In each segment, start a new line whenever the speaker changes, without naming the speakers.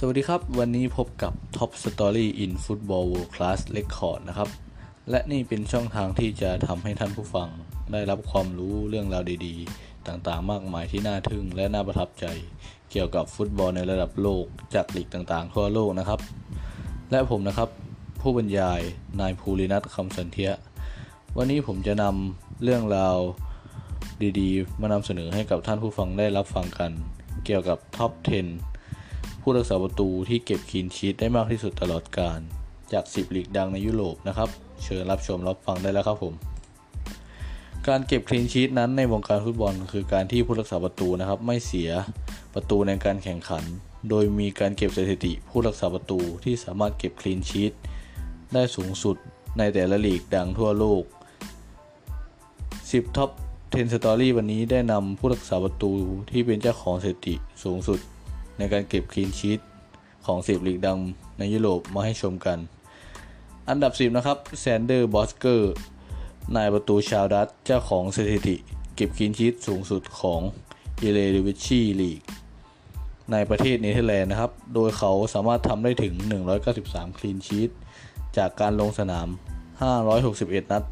สวัสดีครับ วันนี้พบกับ Top Story in Football World Class Record นะครับ และนี่เป็นช่องทางที่จะทำให้ท่านผู้ฟังได้รับความรู้เรื่องราวดีๆ ต่างๆ มากมายที่น่าทึ่งและน่าประทับใจ เกี่ยวกับฟุตบอลในระดับโลกจากลีกต่างๆ ทั่วโลกนะครับ และผมนะครับ ผู้บรรยายนายภูรินัทคำสันเทีย วันนี้ผมจะนำเรื่องราวดีๆ มานำเสนอให้กับท่านผู้ฟังได้รับฟังกัน เกี่ยวกับท็อป 10 ผู้รักษาประตูที่เก็บคีนชีตได้มากที่สุดตลอดการ จาก 10ลีกดังในยุโรปนะครับ เชิญรับชมรับฟังได้แล้วครับผม การเก็บคลีนชีตนั้นในวงการฟุตบอล คือการที่ผู้รักษาประตูนะครับไม่เสียประตูในการแข่งขัน โดยมีการเก็บสถิติผู้รักษาประตูที่สามารถเก็บคลีนชีตได้สูงสุดในแต่ละลีกดังทั่วโลก Top 10 Story วันนี้ได้นำผู้รักษาประตูที่เป็นเจ้าของสถิติสูงสุด ในการเก็บคลีนชีตของ10ลีกดังในยุโรปมาให้ชมกัน อันดับ 10 นะครับแซนเดอร์บอสเกอร์นายประตูชาวดัตเจ้าของสถิติ เก็บคลีนชีตสูงสุดของเอเรดิวิซี่ลีกในประเทศเนเธอร์แลนด์นะครับ โดยเขาสามารถทำได้ถึง 193 คลีนชีตจากการลงสนาม 561 นัด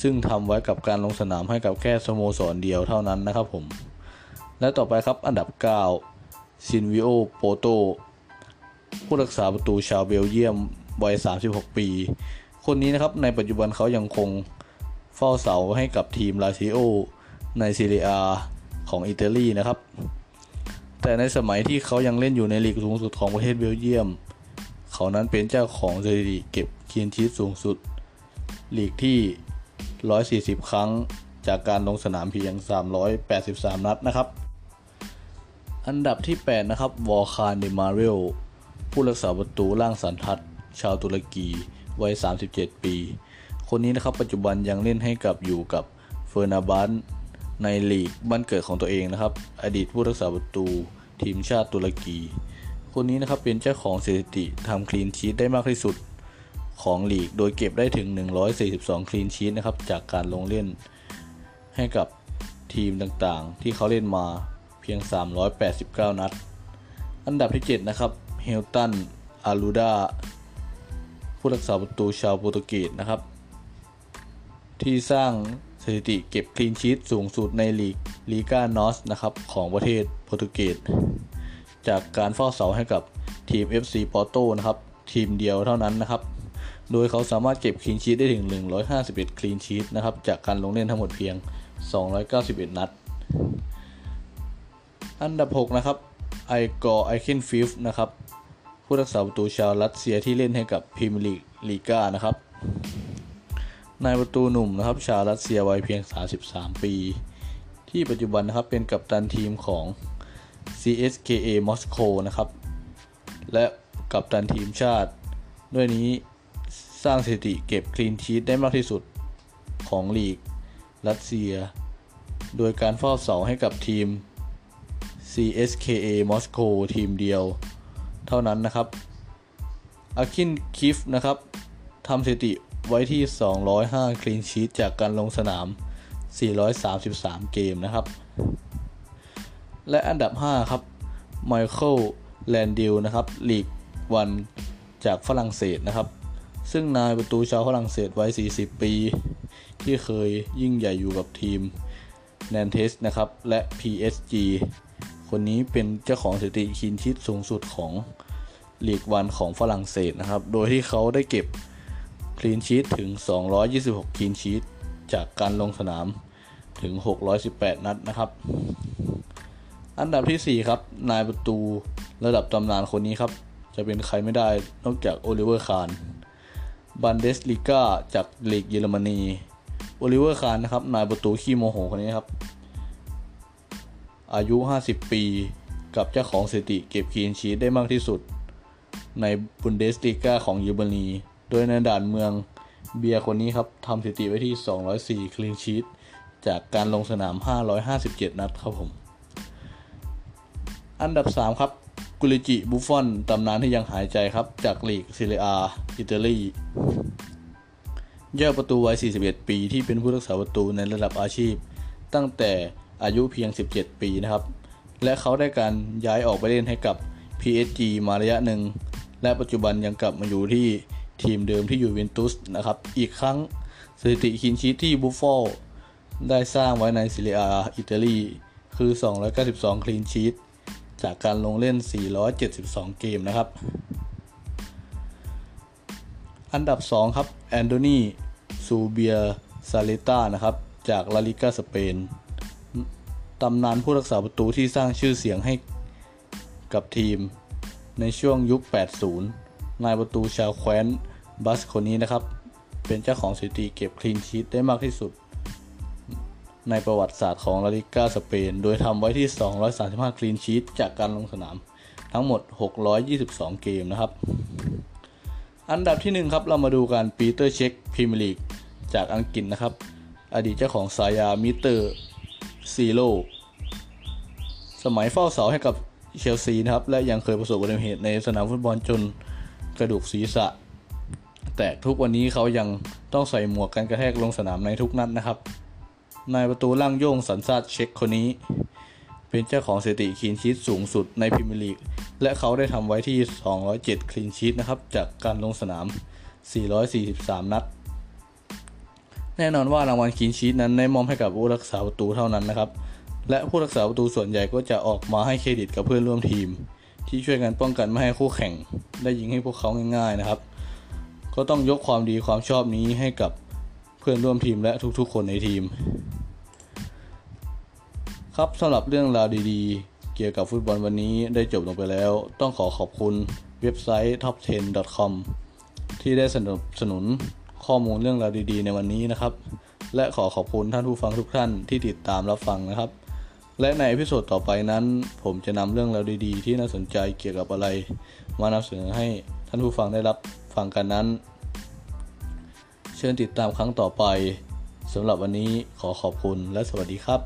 ซึ่งทำไว้กับการลงสนามให้กับแค่สโมสรเดียวเท่านั้นนะครับผม และต่อไปครับอันดับ 9 ซิลวิโอโปรโตผู้รักษาประตูชาวเบลเยียมวัย 36 ปี คนนี้นะครับในปัจจุบันเขายังคงเฝ้าเสาให้กับทีมลาซิโอในเซเรีย อาของอิตาลีนะครับ แต่ในสมัยที่เขายังเล่นอยู่ในลีกสูงสุดของประเทศเบลเยียม เขานั้นเป็นเจ้าของสถิติเก็บคลีนชีตสูงสุด ลีกที่ 140 ครั้งจากการลงสนามเพียง 383 นัดนะครับ อันดับที่ 8 นะครับ โวลคาน เดมิเรล ผู้รักษาประตูร่างสันทัด ชาวตุรกีวัย 37 ปี คนนี้นะครับปัจจุบันยังเล่นให้กับอยู่กับเฟเนร์บาห์เช่ในลีกบ้านเกิดของตัวเองนะครับ อดีตผู้รักษาประตูทีมชาติตุรกี คนนี้นะครับเป็นเจ้าของสถิติทำคลีนชีตได้มากที่สุดของลีก โดยเก็บได้ถึง 142 คลีนชีตนะครับจากการลงเล่นให้กับทีมต่างๆ ที่เขาเล่นมา เพียง 389 นัด อันดับที่ 7 นะครับ เฮลตัน อารูดา ผู้รักษาประตูชาวโปรตุเกสนะครับ ที่สร้างสถิติเก็บคลีนชีตสูงสุดในลีกลีกานอสนะครับของประเทศโปรตุเกส จากการเฝ้าเสาให้กับทีม FC ปอร์โตนะครับ ทีมเดียวเท่านั้นนะครับ โดยเขาสามารถเก็บคลีนชีตได้ถึง 151 คลีนชีตนะครับ จากการลงเล่นทั้งหมดเพียง 291 นัด อันดับ 6 นะครับ อิกอร์ อคินเฟเยฟนะครับ ผู้รักษาประตูชาวรัสเซียที่เล่นให้กับพรีเมียร์ลีกลีกานะครับนายประตูหนุ่มนะครับ ชาวรัสเซียวัยเพียง 33 ปี ที่ปัจจุบันนะครับเป็นกัปตันทีมของ CSKA มอสโกนะครับ และกัปตันทีมชาติ ด้วยนี้สร้างสถิติเก็บคลีนชีตได้มากที่สุดของลีกรัสเซีย โดยการเฝ้าเสาให้กับทีม CSKA มอสโกทีมเดียว เท่านั้นนะครับอาคินคิฟนะครับทำสถิติไว้ที่ 205 คลีนชีตจากการลงสนาม 433 เกมนะครับ และอันดับ 5 ครับไมเคิลแลนดิลนะครับลีกวันจากฝรั่งเศสนะครับ ซึ่งนายประตูชาวฝรั่งเศสไวัย40 ปี ที่เคยยิ่งใหญ่อยู่กับทีมแนนเทสนะครับ และ PSG คนนี้เป็นเจ้าของสถิติคลีนชีตสูงสุดของลีกวันของฝรั่งเศสนะครับ โดยที่เขาได้เก็บคลีนชีตถึง 226คลีนชีตจากการลงสนามถึง 618 นัดนะครับ อันดับที่ 4 ครับ นายประตูระดับตำนานคนนี้ครับ จะเป็นใครไม่ได้นอกจากโอลิเวอร์คาร์นบุนเดสลีกาจากลีกเยอรมนีโอลิเวอร์คาร์นนะครับ นายประตูขี้โมโหคนนี้ครับ อายุ 50 ปี กับเจ้าของสถิติเก็บคลีนชีตได้มากที่สุด ในบุนเดสลีกาของเยอรมนี โดยในด่านเมืองเบียร์คนนี้ครับทำสถิติไว้ที่ 204 คลีนชีตจากการลงสนาม 557 นัดครับผม อันดับ 3 ครับ กุลิจิบุฟฟอนตำนานที่ยังหายใจครับ จากลีกซิเลียอิตาลียอดประตูวัย 41 ปีที่เป็นผู้รักษาประตูในระดับอาชีพ ตั้งแต่ อายุเพียง 17 ปีนะครับ และเขาได้การย้ายออกไปเล่นให้กับ PSG มาระยะหนึ่ง และปัจจุบันยังกลับมาอยู่ที่ทีมเดิมที่อยู่เวนตุสนะครับ อีกครั้งสถิติคินชีตที่บุฟฟอลได้สร้างไว้ในซิเลียอิตาลี คือ 292 คลีนชีตจากการลงเล่น 472 เกมนะครับ อันดับ 2 ครับ แอนโดนี ซูบิซาร์เรต้านะครับ จากลาลิกาสเปน ตำนานผู้รักษาประตูที่สร้างชื่อเสียงให้กับทีมในช่วงยุค 80 นายประตูชาวแคว้นบาสก์คนนี้นะครับ เป็นเจ้าของสถิติเก็บคลีนชีตได้มากที่สุด ในประวัติศาสตร์ของลาลิก้าสเปน โดยทำไว้ที่ 235 คลีนชีตจากการลงสนามทั้งหมด 622 เกมนะครับ อันดับที่ 1 ครับ เรามาดูกันปีเตอร์เช็คพรีเมียร์ลีกจากอังกฤษนะครับ อดีตเจ้าของฉายา Mr. Zero สมัยเฝ้าเสาให้กับเชลซีนะครับ และยังเคยประสบอุบัติเหตุในสนามฟุตบอลจนกระดูกศีรษะ แต่ทุกวันนี้เขายังต้องใส่หมวกกันกระแทกลงสนามในทุกนัดนะครับ นายประตูร่างโย่งสัญชาติเช็กคนนี้ เป็นเจ้าของสถิติคลีนชีตสูงสุดในพรีเมียร์ลีก และเขาได้ทำไว้ที่ 207 คลีนชีตนะครับ จากการลงสนาม 443 นัด แน่นอนว่ารางวัลคลีนชีตนั้นได้มอบให้กับผู้รักษาประตูเท่านั้นนะครับ และผู้รักษาประตูส่วนใหญ่ก็จะออกมาให้เครดิตกับเพื่อนร่วมทีม ที่ช่วยกันป้องกันไม่ให้คู่แข่ง ได้ยิงให้พวกเขาง่าย ๆนะครับ ก็ต้องยกความดีความชอบนี้ให้กับเพื่อนร่วมทีมและทุกๆ คนในทีม ครับสำหรับเรื่องราวดีๆ เกี่ยวกับฟุตบอลวันนี้ได้จบลงไปแล้ว ต้องขอขอบคุณเว็บไซต์ top10.com ที่ได้สนับสนุนข้อมูลเรื่องราวดีๆ ในวันนี้นะครับ และขอขอบคุณท่านผู้ฟังทุกท่านที่ติดตามรับฟังนะครับ และในพิโซดต่อไปนั้น ผมจะนำเรื่องราวดีๆ ที่น่าสนใจเกี่ยวกับอะไร มานำเสนอให้ท่านผู้ฟังได้รับฟังกันนั้น เชิญติดตามครั้งต่อไปสำหรับวันนี้ขอขอบคุณและสวัสดีครับ